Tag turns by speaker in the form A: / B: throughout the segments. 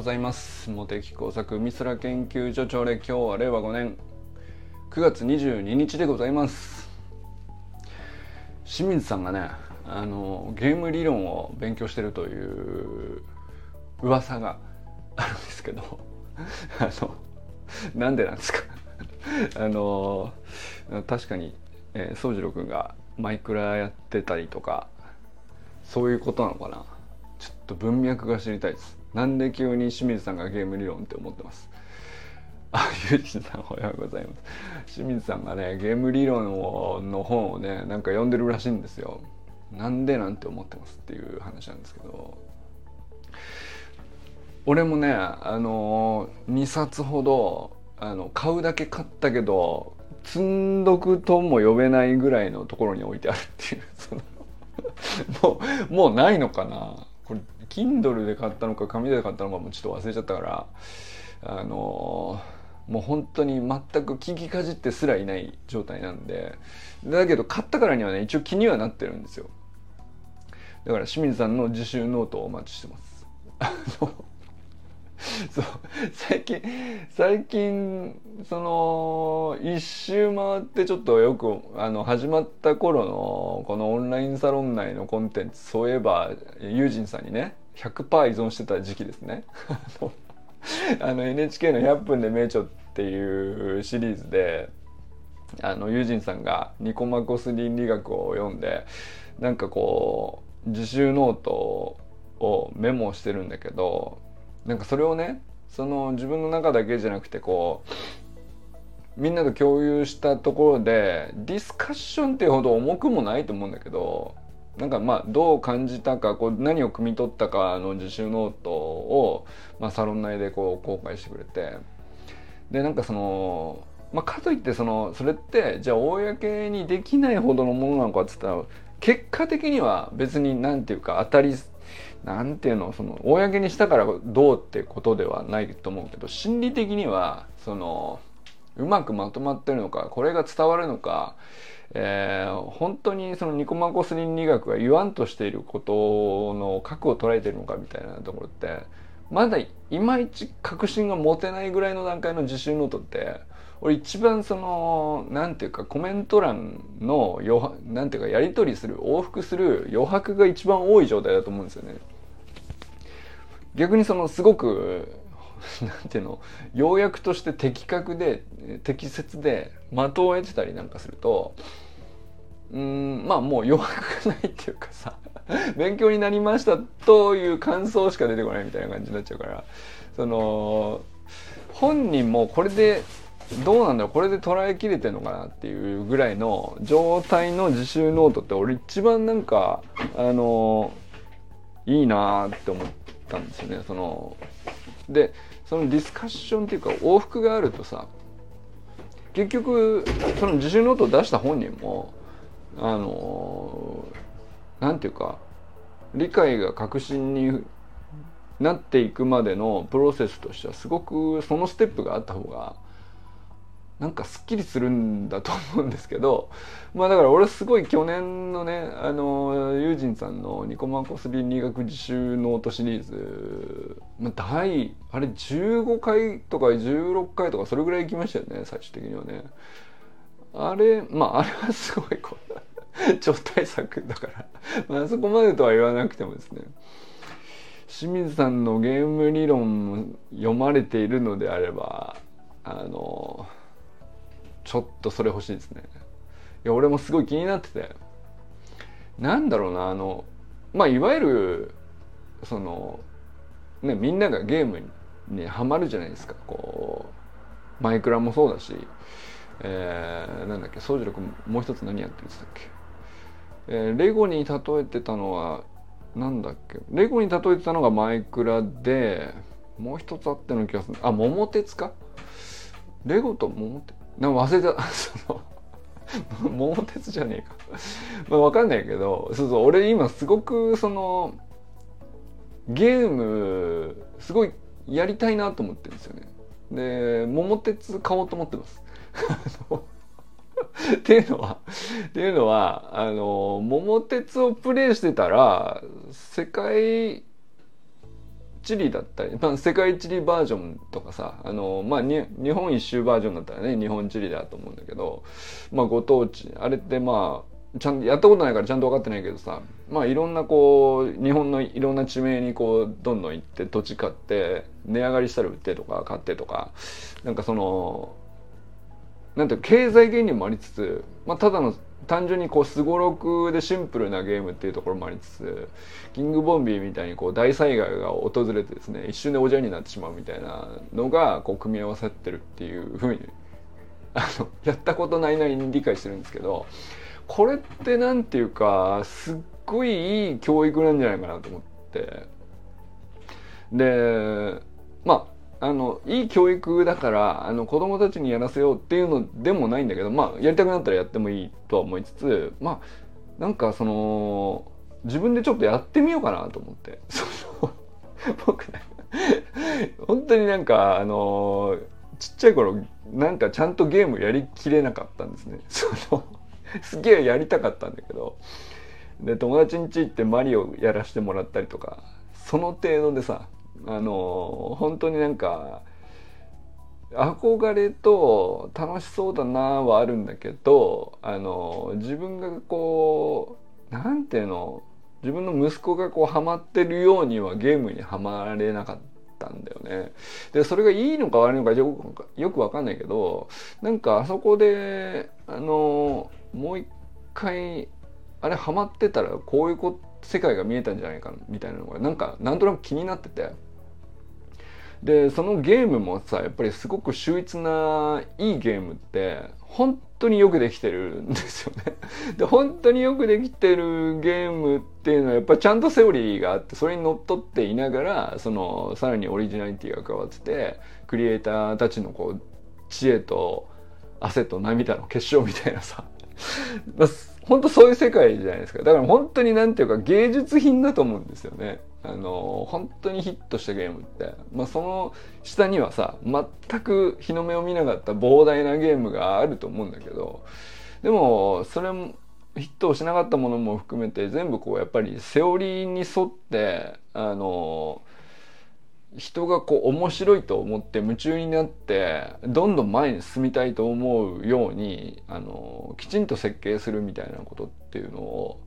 A: ございます。茂木工作美空研究所長で今日は令和5年9月22日でございます。清水さんがねあのゲーム理論を勉強してるという噂があるんですけど あのなんでなんですか？あの確かに、宗次郎君がマイクラやってたりとかそういうことなのかな？ちょっと文脈が知りたいです。なんで急に清水さんがゲーム理論って思ってます？あ、ゆうじさんおはようございます。清水さんがねゲーム理論をの本をねなんか読んでるらしいんですよ。なんでなんて思ってますっていう話なんですけど。俺もねあの2冊ほどあの買うだけ買ったけど積んどくとも呼べないぐらいのところに置いてあるっていうその もうもうないのかな？Kindle で買ったのか紙で買ったのかもちょっと忘れちゃったからあのもう本当に全く聞きかじってすらいない状態なんでだけど買ったからにはね一応気にはなってるんですよ。だから清水さんの自習ノートをお待ちしてます。そう最近最近その一周回ってちょっとよくあの始まった頃のこのオンラインサロン内のコンテンツそういえばユージンさんにね100%依存してた時期ですね。あの NHK の「100分で名著」っていうシリーズであのユージンさんがニコマコス倫理学を読んでなんかこう自習ノートをメモしてるんだけどなんかそれをねその自分の中だけじゃなくてこうみんなと共有したところでディスカッションっていうほど重くもないと思うんだけどなんかまあどう感じたかこう何を汲み取ったかの自習ノートを、まあ、サロン内でこう公開してくれてでなんかその、まあ、かといってそのそれってじゃあ公にできないほどのものなのかっつったら結果的には別に何て言うか当たりなんていうのその公にしたからどうってことではないと思うけど心理的にはそのうまくまとまってるのかこれが伝わるのか、えー、本当にそのニコマコス倫理学が言わんとしていることの核を捉えてるのかみたいなところってまだいまいち確信が持てないぐらいの段階の自習ノートって俺一番そのなんていうかコメント欄の余なんていうかやり取りする往復する余白が一番多い状態だと思うんですよね。逆にそのすごく なんていうの要約として的確で適切で的を得てたりなんかするとうんまあもう余白がないっていうかさ 勉強になりましたという感想しか出てこないみたいな感じになっちゃうからその本人もこれでどうなんだろうこれで捉えきれてるのかなっていうぐらいの状態の自習ノートって俺一番なんかあのいいなって思ったんですよね。そのでそのディスカッションっていうか往復があるとさ結局その自習ノートを出した本人もあのなんていうか理解が確信になっていくまでのプロセスとしてはすごくそのステップがあった方がなんかすっきりするんだと思うんですけど まあだから俺すごい去年のねあのユージンさんのニコマコス倫理学自習ノートシリーズ、まあ、第あれ15回とか16回とかそれぐらい行きましたよね最終的にはね。あれまああれはすごいこう 超大作だからまあそこまでとは言わなくてもですね清水さんのゲーム理論も読まれているのであればあのちょっとそれ欲しいですね。いや俺もすごい気になってて。なんだろうなあのまあいわゆるそのねみんながゲームにハマるじゃないですか。こうマイクラもそうだし、えー、なんだっけ宗次郎君もう一つ何やってるんでしたっけ、えー、レゴに例えてたのはなんだっけ。レゴに例えてたのがマイクラでもう一つあっての気がする。あ桃鉄か。レゴと桃鉄。なんか忘れた その桃鉄じゃねえか。まあ分かんないけどそうそう俺今すごくそのゲームすごいやりたいなと思ってるんですよね。で桃鉄買おうと思ってます。っていうのはっていうのはあの桃鉄をプレイしてたら世界地理だったり、まあ、世界地理バージョンとかさあの、まあ、日本一周バージョンだったらね日本地理だと思うんだけど、まあ、ご当地あれってまあちゃんやったことないからちゃんと分かってないけどさまあいろんなこう日本のいろんな地名にこうどんどん行って土地買って値上がりしたら売ってとか買ってとかなんかそのなんていう経済原理もありつつ、まあ、ただの単純にこうすごろくでシンプルなゲームっていうところもありつつキングボンビーみたいにこう大災害が訪れてですね一瞬でおじゃになってしまうみたいなのがこう組み合わさってるっていうふうに あのやったことないなりに理解してるんですけどこれって何ていうかすっごいいい教育なんじゃないかなと思って。でまああのいい教育だからあの子供たちにやらせようっていうのでもないんだけどまあやりたくなったらやってもいいとは思いつつまあなんかその自分でちょっとやってみようかなと思って。その僕ね 本当になんかあのちっちゃい頃なんかちゃんとゲームやりきれなかったんですね。そのすげえやりたかったんだけど。で友達ん家行ってマリオやらせてもらったりとかその程度でさあの本当になんか憧れと楽しそうだなはあるんだけどあの自分がこうなんていうの自分の息子がこうハマってるようにはゲームにはまれなかったんだよね。でそれがいいのか悪いのかよくよくわかんないけどなんかあそこであのもう一回あれハマってたらこういうこ世界が見えたんじゃないかみたいなのがなんかなんとなく気になってて。でそのゲームもさやっぱりすごく秀逸ないいゲームって本当によくできてるんですよね。で本当によくできてるゲームっていうのはやっぱちゃんとセオリーがあってそれにのっとっていながらそのさらにオリジナリティが加わっててクリエイターたちのこう知恵と汗と涙の結晶みたいなさ。本当そういう世界じゃないですか。だから本当に何ていうか芸術品だと思うんですよね。あの本当にヒットしたゲームって、まあ、その下にはさ全く日の目を見なかった膨大なゲームがあると思うんだけどでもそれもヒットをしなかったものも含めて全部こうやっぱりセオリーに沿ってあの人がこう面白いと思って夢中になってどんどん前に進みたいと思うようにあのきちんと設計するみたいなことっていうのを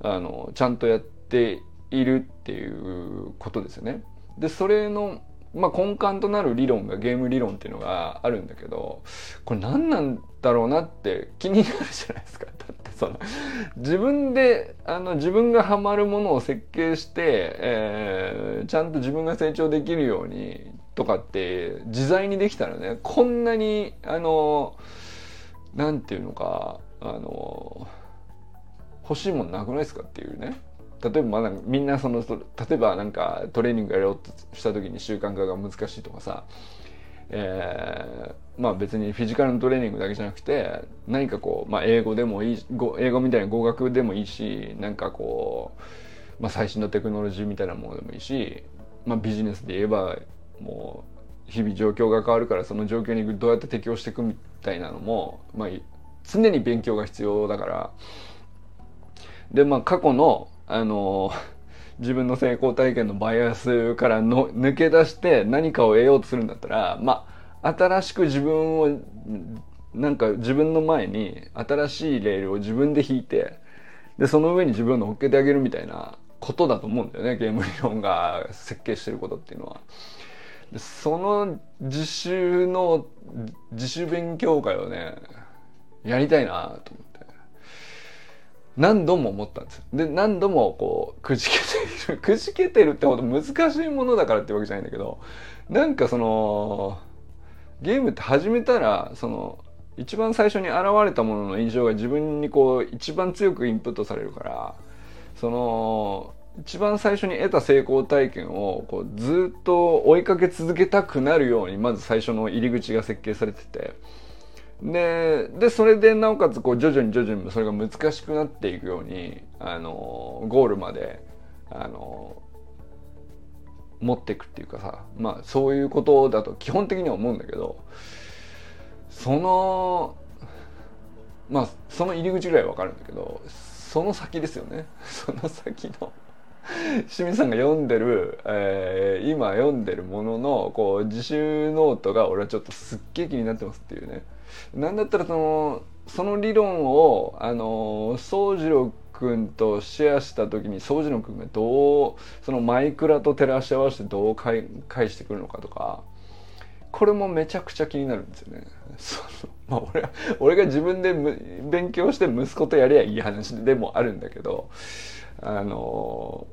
A: あのちゃんとやっているっていうことですよね。でそれの、まあ、根幹となる理論がゲーム理論っていうのがあるんだけどこれ何なんだろうなって気になるじゃないですか。だってその自分であの自分がハマるものを設計して、えー、ちゃんと自分が成長できるようにとかって自在にできたらねこんなにあのなんていうのかあの欲しいもんなくないですかっていうね例えばまだみんなその例えばなんかトレーニングやろうとした時に習慣化が難しいとかさ、えー、まあ別にフィジカルのトレーニングだけじゃなくて何かこう、まあ、英語でもいい英語みたいな語学でもいいしなんかこう、まあ、最新のテクノロジーみたいなものでもいいし、まあ、ビジネスで言えばもう日々状況が変わるからその状況にどうやって適応していくみたいなのも、まあ、常に勉強が必要だから。でまあ過去のあの 自分の成功体験のバイアスからの抜け出して何かを得ようとするんだったらまあ新しく自分をなんか自分の前に新しいレールを自分で引いてでその上に自分を乗っけてあげるみたいなことだと思うんだよねゲーム理論が設計してることっていうのは。でその自習の自主勉強会をねやりたいなと思って。何度も思ったんですよ。で、何度もこう、くじけている。くじけてるってほど難しいものだからってわけじゃないんだけど、なんかその、ゲームって始めたら、その、一番最初に現れたものの印象が自分にこう、一番強くインプットされるから、その、一番最初に得た成功体験をこうずっと追いかけ続けたくなるようにまず最初の入り口が設計されててででそれでなおかつこう徐々に徐々にそれが難しくなっていくようにあのゴールまであの持っていくっていうかさまあそういうことだと基本的には思うんだけどそのまあその入り口ぐらいわかるんだけどその先ですよね。その先の清水さんが読んでる、えー、今読んでるもののこう自習ノートが俺はちょっとすっげえ気になってますっていうね。なんだったらそのその理論をあの宗次郎君とシェアした時に宗次郎君がどうそのマイクラと照らし合わせてどう返してくるのかとかこれもめちゃくちゃ気になるんですよね。そのまあ俺俺が自分で勉強して息子とやりゃいい話でもあるんだけどあの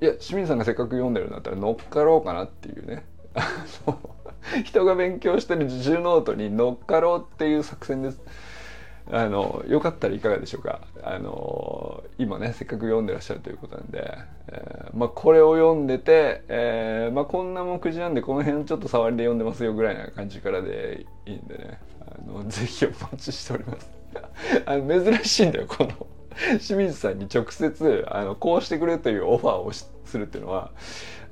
A: いや清水さんがせっかく読んでるんだったら乗っかろうかなっていうね 人が勉強してる自習ノートに乗っかろうっていう作戦です。あのよかったらいかがでしょうか。あの今ねせっかく読んでらっしゃるということなんで、えー、まあ、これを読んでて、えー、まあ、こんな目次なんでこの辺ちょっと触りで読んでますよぐらいな感じからでいいんでね。あのぜひお待ちしております。あの珍しいんだよこの清水さんに直接あのこうしてくれというオファーをするっていうのは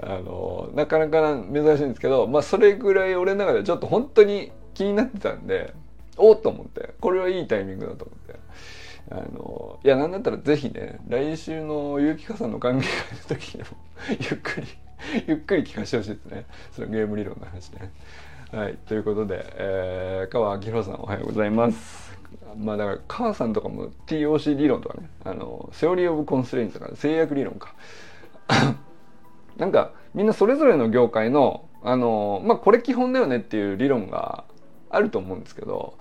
A: あのなかなか珍しいんですけど、まあ、それぐらい俺の中でちょっと本当に気になってたんでおっと思ってこれはいいタイミングだと思ってあのいやなんだったらぜひね来週のゆうきかさんの考えの時にも ゆっくりゆっくり聞かせてほしいですねそのゲーム理論の話ね。はいということで、えー、川明宏さんおはようございます。まあだから川さんとかも TOC 理論とかねあのセオリー・オブ・コンスレインとか制約理論か。なんかみんなそれぞれの業界のあのまあこれ基本だよねっていう理論があると思うんですけど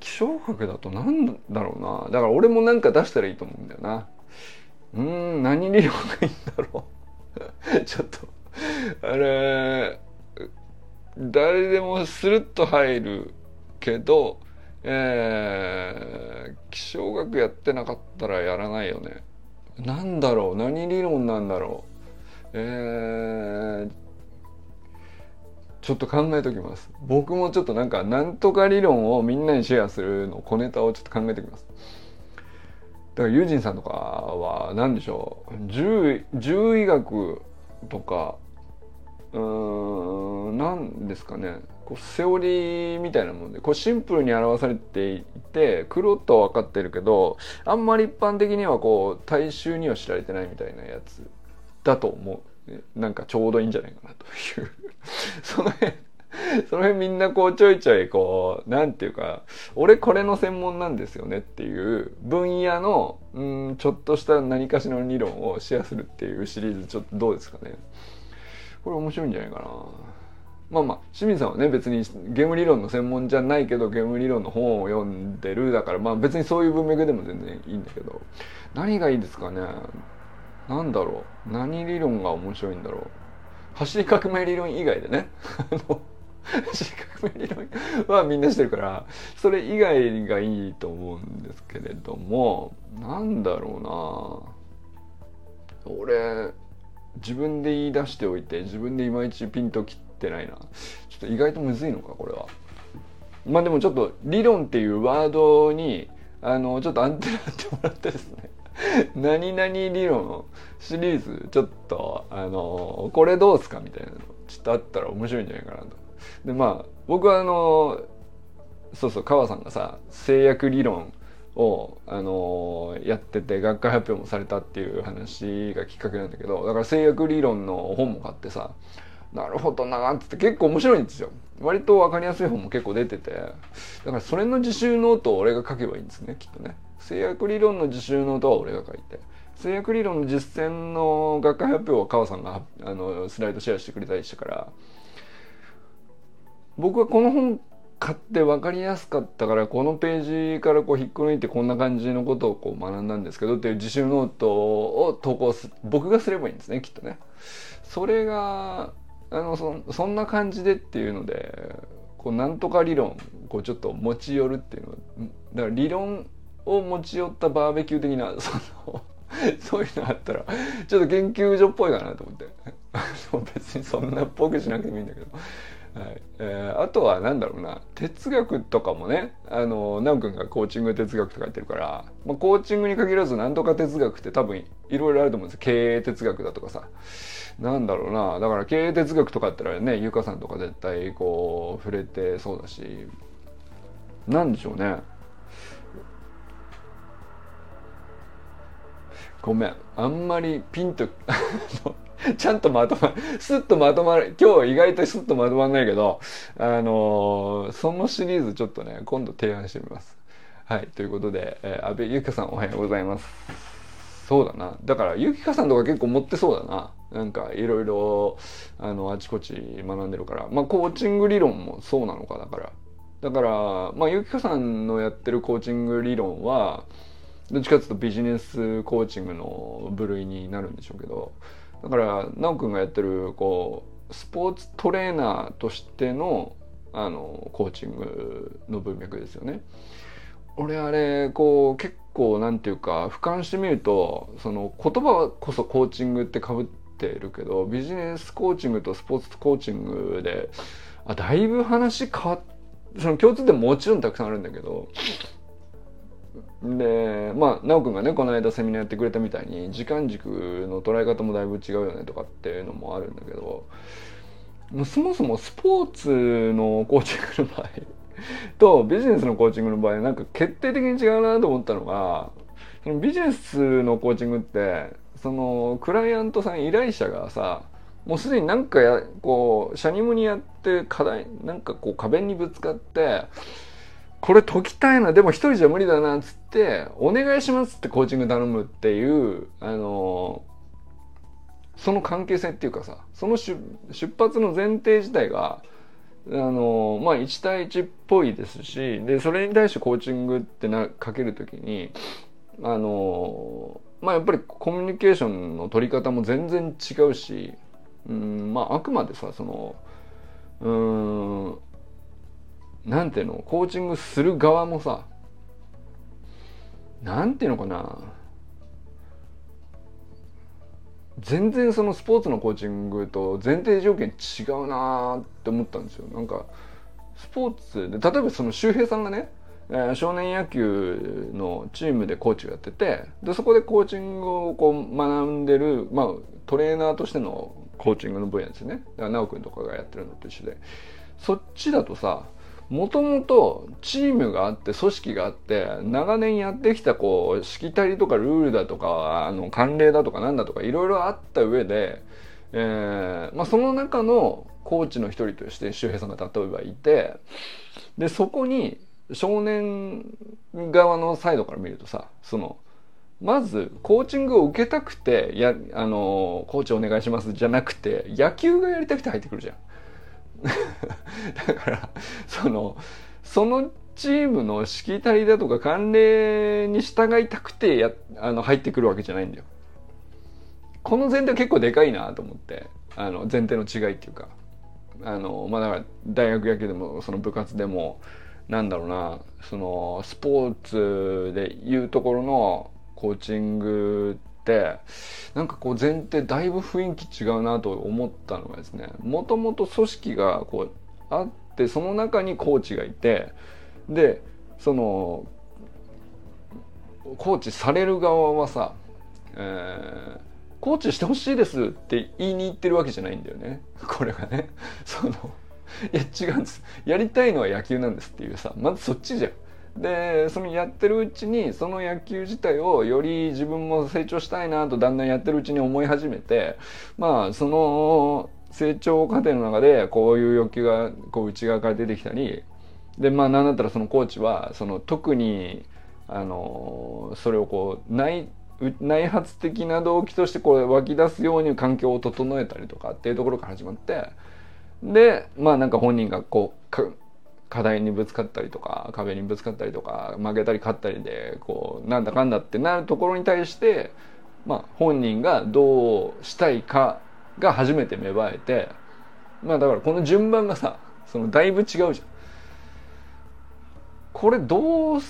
A: 気象学だと何だろうな。だから俺も何か出したらいいと思うんだよな。うん何理論がいいんだろう。ちょっとあれ誰でもスルッと入るけどえー、気象学やってなかったらやらないよね。なんだろう？何理論なんだろう？えー、ちょっと考えときます。僕もちょっとなんかなんとか理論をみんなにシェアするの小ネタをちょっと考えておきます。だからユージンさんとかは何でしょう？獣医学とかうん何ですかね。こうセオリーみたいなもんでこうシンプルに表されていて黒と分かってるけどあんまり一般的にはこう大衆には知られてないみたいなやつだと思う。なんかちょうどいいんじゃないかなという。その辺その辺みんなこうちょいちょいこうなんていうか俺これの専門なんですよねっていう分野のうんちょっとした何かしらの理論をシェアするっていうシリーズちょっとどうですかね。これ面白いんじゃないかな。まあまあ清水さんはね別にゲーム理論の専門じゃないけどゲーム理論の本を読んでる。だからまあ別にそういう文脈でも全然いいんだけど。何がいいですかね。なんだろう。何理論が面白いんだろう。走り革命理論以外でね。走り革命理論はみんなしてるからそれ以外がいいと思うんですけれども。なんだろうな。俺自分で言い出しておいて自分でいまいちピンときてないな。ちょっと意外とむずいのかこれは。まあでもちょっと理論っていうワードにあのちょっとアンテナってもらってですね。何々理論シリーズちょっとあのこれどうすかみたいなの。ちょっとあったら面白いんじゃないかなと。でまあ僕はあのそうそう川さんがさ制約理論を、あのやってて学会発表もされたっていう話がきっかけなんだけどだから制約理論の本も買ってさなるほどなーって結構面白いんですよ。割と分かりやすい本も結構出ててだからそれの自習ノートを俺が書けばいいんですねきっとね。制約理論の自習ノートは俺が書いて。制約理論の実践の学会発表は川さんがあのスライドシェアしてくれたりしたから僕はこの本買って分かりやすかったからこのページからこう引っこ抜いてこんな感じのことをこう学んだんですけどっていう自習ノートを投稿す僕がすればいいんですねきっとね。それがあのそそんな感じでっていうのでこうなんとか理論こうちょっと持ち寄るっていうのだから理論を持ち寄ったバーベキュー的なその そういうのあったらちょっと研究所っぽいかなと思って 別にそんなっぽくしなくてもいいんだけど。はい。えー、あとは何だろうな哲学とかもねあの奈くんがコーチング哲学とか言ってるから、まあ、コーチングに限らず何とか哲学って多分いろいろあると思うんです経営哲学だとかさ。なんだろうなだから経営哲学とかってったらねゆかさんとか絶対こう触れてそうだし。なんでしょうね。ごめん。あんまりピンと ちゃんとまとまるスッとまとまる今日意外とスッとまとまんないけどあのー、そのシリーズちょっとね今度提案してみます。はいということで、えー、安倍ゆきかさんおはようございます。そうだな。だからゆきかさんとか結構持ってそうだな。なんかいろいろあのあちこち学んでるから。まあコーチング理論もそうなのかだから。だからまあゆきかさんのやってるコーチング理論はどっちかっていうとビジネスコーチングの部類になるんでしょうけどだから奈くんがやってるこうスポーツトレーナーとしてのあのコーチングの文脈ですよね。俺あれこう結構なんていうか俯瞰してみるとその言葉こそコーチングってかぶってるけどビジネスコーチングとスポーツコーチングであだいぶ話変わっその共通点ももちろんたくさんあるんだけどでまあ奈くんがねこの間セミナーやってくれたみたいに時間軸の捉え方もだいぶ違うよねとかっていうのもあるんだけどそもそもスポーツのコーチングの場合 とビジネスのコーチングの場合なんか決定的に違うなと思ったのがそのビジネスのコーチングってそのクライアントさん依頼者がさもうすでになんかやこうシャニムにやって課題なんかこう壁にぶつかってこれ解きたいなでも一人じゃ無理だなっつってお願いしますってコーチング頼むっていうあのその関係性っていうかさその出発の前提自体があのまあ1対1っぽいですしでそれに対してコーチングってなかける時にあのまあやっぱりコミュニケーションの取り方も全然違うしうんまああくまでさそのうんなんていうの？コーチングする側もさなんていうのかな？全然そのスポーツのコーチングと前提条件違うなって思ったんですよ。なんかスポーツで例えばその周平さんがね、えー、少年野球のチームでコーチをやっててでそこでコーチングをこう学んでる、まあ、トレーナーとしてのコーチングの分野ですね。だから奈くんとかがやってるのと一緒で。そっちだとさもともとチームがあって組織があって長年やってきたこうしきたりとかルールだとかあの慣例だとかなんだとかいろいろあった上で、えーまあ、その中のコーチの一人として周平さんが例えばいてでそこに少年側のサイドから見るとさそのまずコーチングを受けたくてやあのコーチお願いしますじゃなくて野球がやりたくて入ってくるじゃん。だからそのそのチームのしきたりだとか慣例に従いたくてやあの入ってくるわけじゃないんだよ。この前提結構でかいなと思ってあの前提の違いっていうかあのまあだから大学野球でもその部活でもなんだろうなそのスポーツでいうところのコーチングってなんかこう前提だいぶ雰囲気違うなと思ったのがですねもともと組織がこうあってその中にコーチがいてでそのコーチされる側はさ、えー、コーチしてほしいですって言いに行ってるわけじゃないんだよね。これがね。そのいや違うんです。やりたいのは野球なんですっていうさまずそっちじゃん。でそのやってるうちにその野球自体をより自分も成長したいなとだんだんやってるうちに思い始めてまあその成長過程の中でこういう欲求がこう内側から出てきたりでまあ何だったらそのコーチはその特にあのそれをこう内内発的な動機としてこう湧き出すように環境を整えたりとかっていうところから始まってでまあなんか本人がこう課題にぶつかったりとか壁にぶつかったりとか負けたり勝ったりでこうなんだかんだってなるところに対してまあ本人がどうしたいかが初めて芽生えてまあだからこの順番がさそのだいぶ違うじゃん。これどう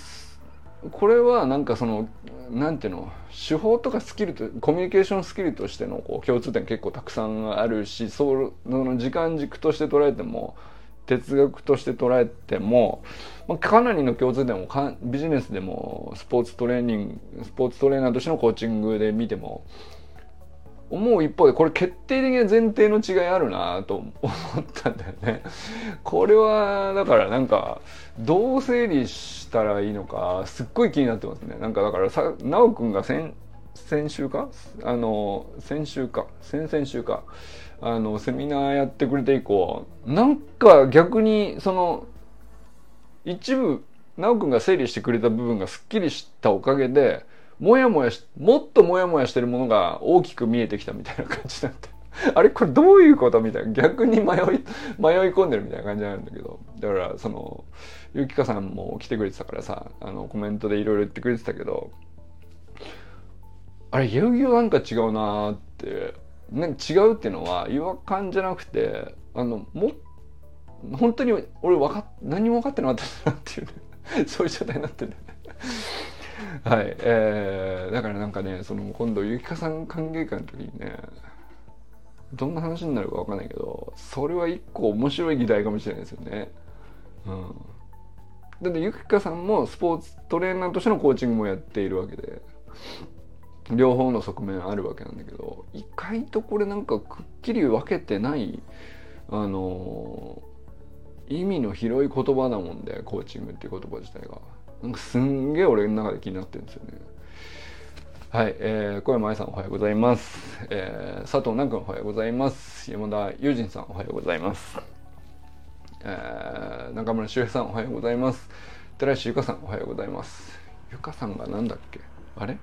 A: これはなんかそのなんていうの手法とかスキルとコミュニケーションスキルとしてのこう共通点結構たくさんあるしその時間軸として捉えても哲学として捉えても、まあ、かなりの共通点もビジネスでもスポーツトレーニングスポーツトレーナーとしてのコーチングで見ても思う一方でこれ決定的な前提の違いあるなと思ったんだよね。これはだからなんかどう整理したらいいのかすっごい気になってますね。なんかだからさ直くんが先先週か？あの先週か。先々週か。あのセミナーやってくれて以降なんか逆にその一部奈くんが整理してくれた部分がすっきりしたおかげでもやもやしもっともやもやしてるものが大きく見えてきたみたいな感じになって あれこれどういうことみたいな。逆に迷い迷い込んでるみたいな感じなんだけど。だからそのゆきかさんも来てくれてたからさあのコメントでいろいろ言ってくれてたけどあれ遊戯王なんか違うなーってね、違うっていうのは違和感じゃなくてあのも本当に俺分かっ何も分かってなかったなっていうね そういう状態になってるね。はい、えー、だからなんかねその今度ゆきかさん歓迎会の時にねどんな話になるか分かんないけどそれは一個面白い議題かもしれないですよね。うん、だってゆきかさんもスポーツトレーナーとしてのコーチングもやっているわけで両方の側面あるわけなんだけど意外とこれなんかくっきり分けてないあの意味の広い言葉なもんでコーチングっていう言葉自体が。なんかすんげえ俺の中で気になってるんですよね。はい、えー、小山愛さんおはようございます、えー、佐藤南君おはようございます。山田友人さんおはようございます、えー、中村修平さんおはようございます。寺石由香さんおはようございます。由香さんがなんだっけ？あれ？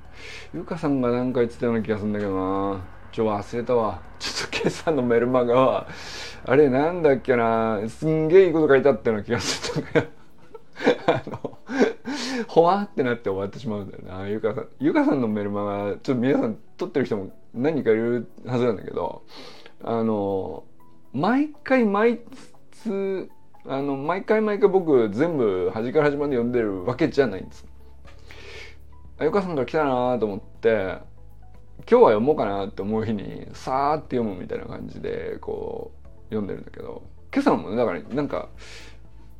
A: ゆかさんが何か言ってたような気がするんだけどな。ちょ忘れたわ。ちょっと今朝のメルマガは。あれなんだっけな。すんげえいいこと書いてあったような気がするんだけど あのほわってなって終わってしまうんだよな。ゆかさんゆかさんのメルマガちょっと皆さん撮ってる人も何かいるはずなんだけど。あの毎回毎つあの毎回毎回僕全部端から端まで読んでるわけじゃないんです。あゆかさんから来たなと思って今日は読もうかなって思う日にさーって読むみたいな感じでこう読んでるんだけど今朝もねだからなんか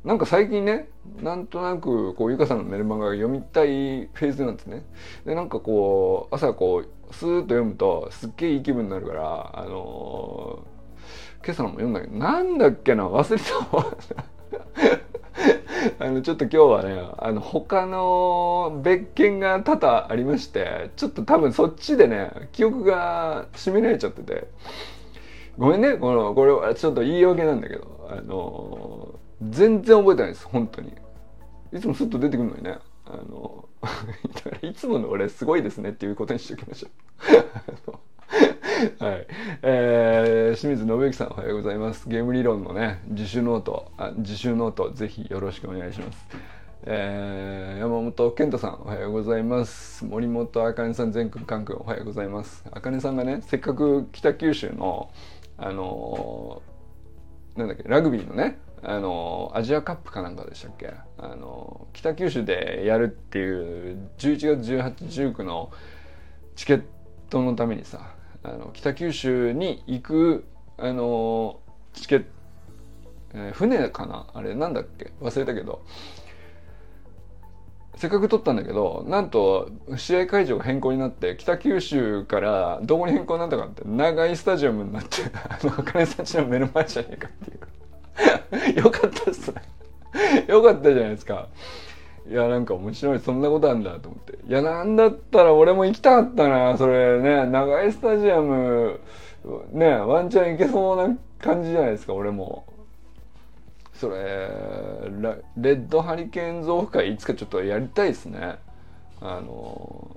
A: なんか最近ねなんとなくこうゆかさんのメルマガが読みたいフェーズなんですね。でなんかこう朝こうスーッと読むとすっげえいい気分になるからあのー、今朝のも読んだけどなんだっけな忘れたわ。あのちょっと今日はねあの他の別件が多々ありましてちょっと多分そっちでね記憶が締められちゃってて。ごめんねこのこれはちょっと言い訳なんだけどあの全然覚えてないです本当に。いつもスッと出てくるのにねあの いつもの俺すごいですねっていうことにしておきましょう。はい。えー、清水信之さんおはようございます。ゲーム理論のね、自習ノート、あ自習ノート、ぜひよろしくお願いします。えー、山本健太さんおはようございます。森本あかねさん、全くんかんくんおはようございます。あかねさんがね、せっかく北九州の、あのー、なんだっけ、ラグビーのね、あのアジアカップかなんかでしたっけ？あの北九州でやるっていう11月1819のチケットのためにさあの北九州に行くあのチケット、えー、船かな？あれなんだっけ？忘れたけど。せっかく取ったんだけどなんと試合会場が変更になって北九州からどこに変更になったかって長いスタジアムになって あの茜さんちの目の前じゃねえかっていう。よかったっすね。よかったじゃないですか。いやなんか面白い。そんなことあんだと思って。いやなんだったら俺も行きたかったな。それね長いスタジアムねワンチャン行けそうな感じじゃないですか俺も。それレッドハリケーン増付会いつかちょっとやりたいですね。あの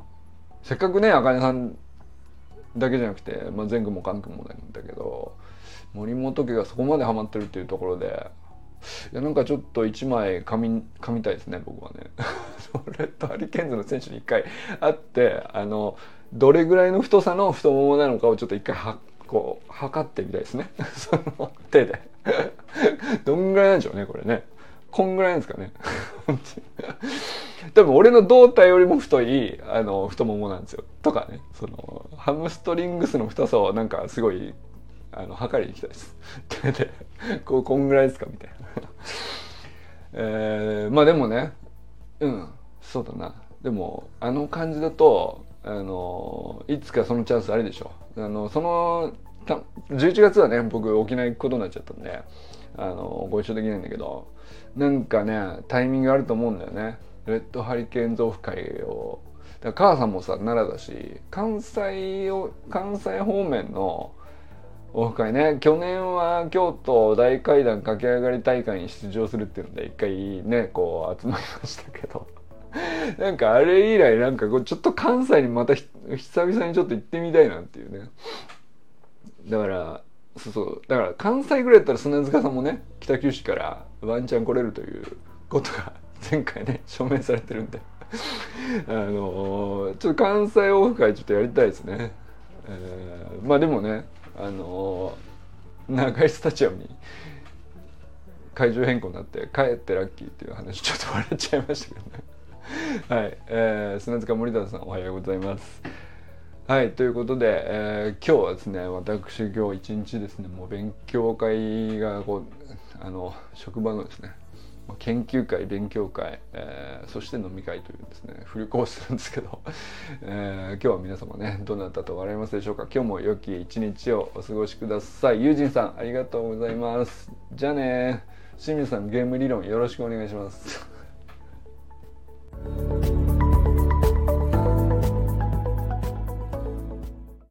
A: せっかくねあかねさんだけじゃなくて、まあ、全軍も関空もなんだけど森本家がそこまでハマってるっていうところでいやなんかちょっと1枚噛み噛みたいですね僕はね。レッドハリケーンズの選手に1回会ってあのどれぐらいの太さの太ももなのかをちょっと1回はこう測ってみたいですね。その手で。どんぐらいなんでしょうねこれね。こんぐらいなんですかね。多分俺の胴体よりも太いあの太ももなんですよ。とかね。そのハムストリングスの太さをなんかすごいあの測りに行きたい ですでこうこんぐらいですか？みたいな。えー、まあでもねうんそうだな。でもあの感じだとあのいつかそのチャンスあるでしょあのそのた11月はね僕沖縄行くことになっちゃったんであのご一緒できないんだけどなんかねタイミングあると思うんだよね。レッドハリケーン増付会を。だから母さんもさ奈良だし関西を関西方面のオフ会ね去年は京都大階段駆け上がり大会に出場するっていうので一回ねこう集まりましたけど。なんかあれ以来なんかこうちょっと関西にまた久々にちょっと行ってみたいなっていうね。だからそうそう。だから関西ぐらいだったら砂塚さんもね北九州からワンチャン来れるということが 前回ね証明されてるんで。あのー、ちょっと関西オフ会ちょっとやりたいですね、えー、まあでもねあの、長井スタジアムに会場変更になって帰ってラッキーっていう話ちょっと笑っちゃいましたけどね。はい、えー、砂塚森田さんおはようございます。はいということで、えー、今日はですね私今日一日ですねもう勉強会がこうあの職場のですね研究会勉強会、えー、そして飲み会というですね。フルコースなんですけど、えー、今日は皆様ねどなたと笑いますでしょうか。今日も良き一日をお過ごしください。友人さんありがとうございます。じゃあね。清水さんゲーム理論よろしくお願いします。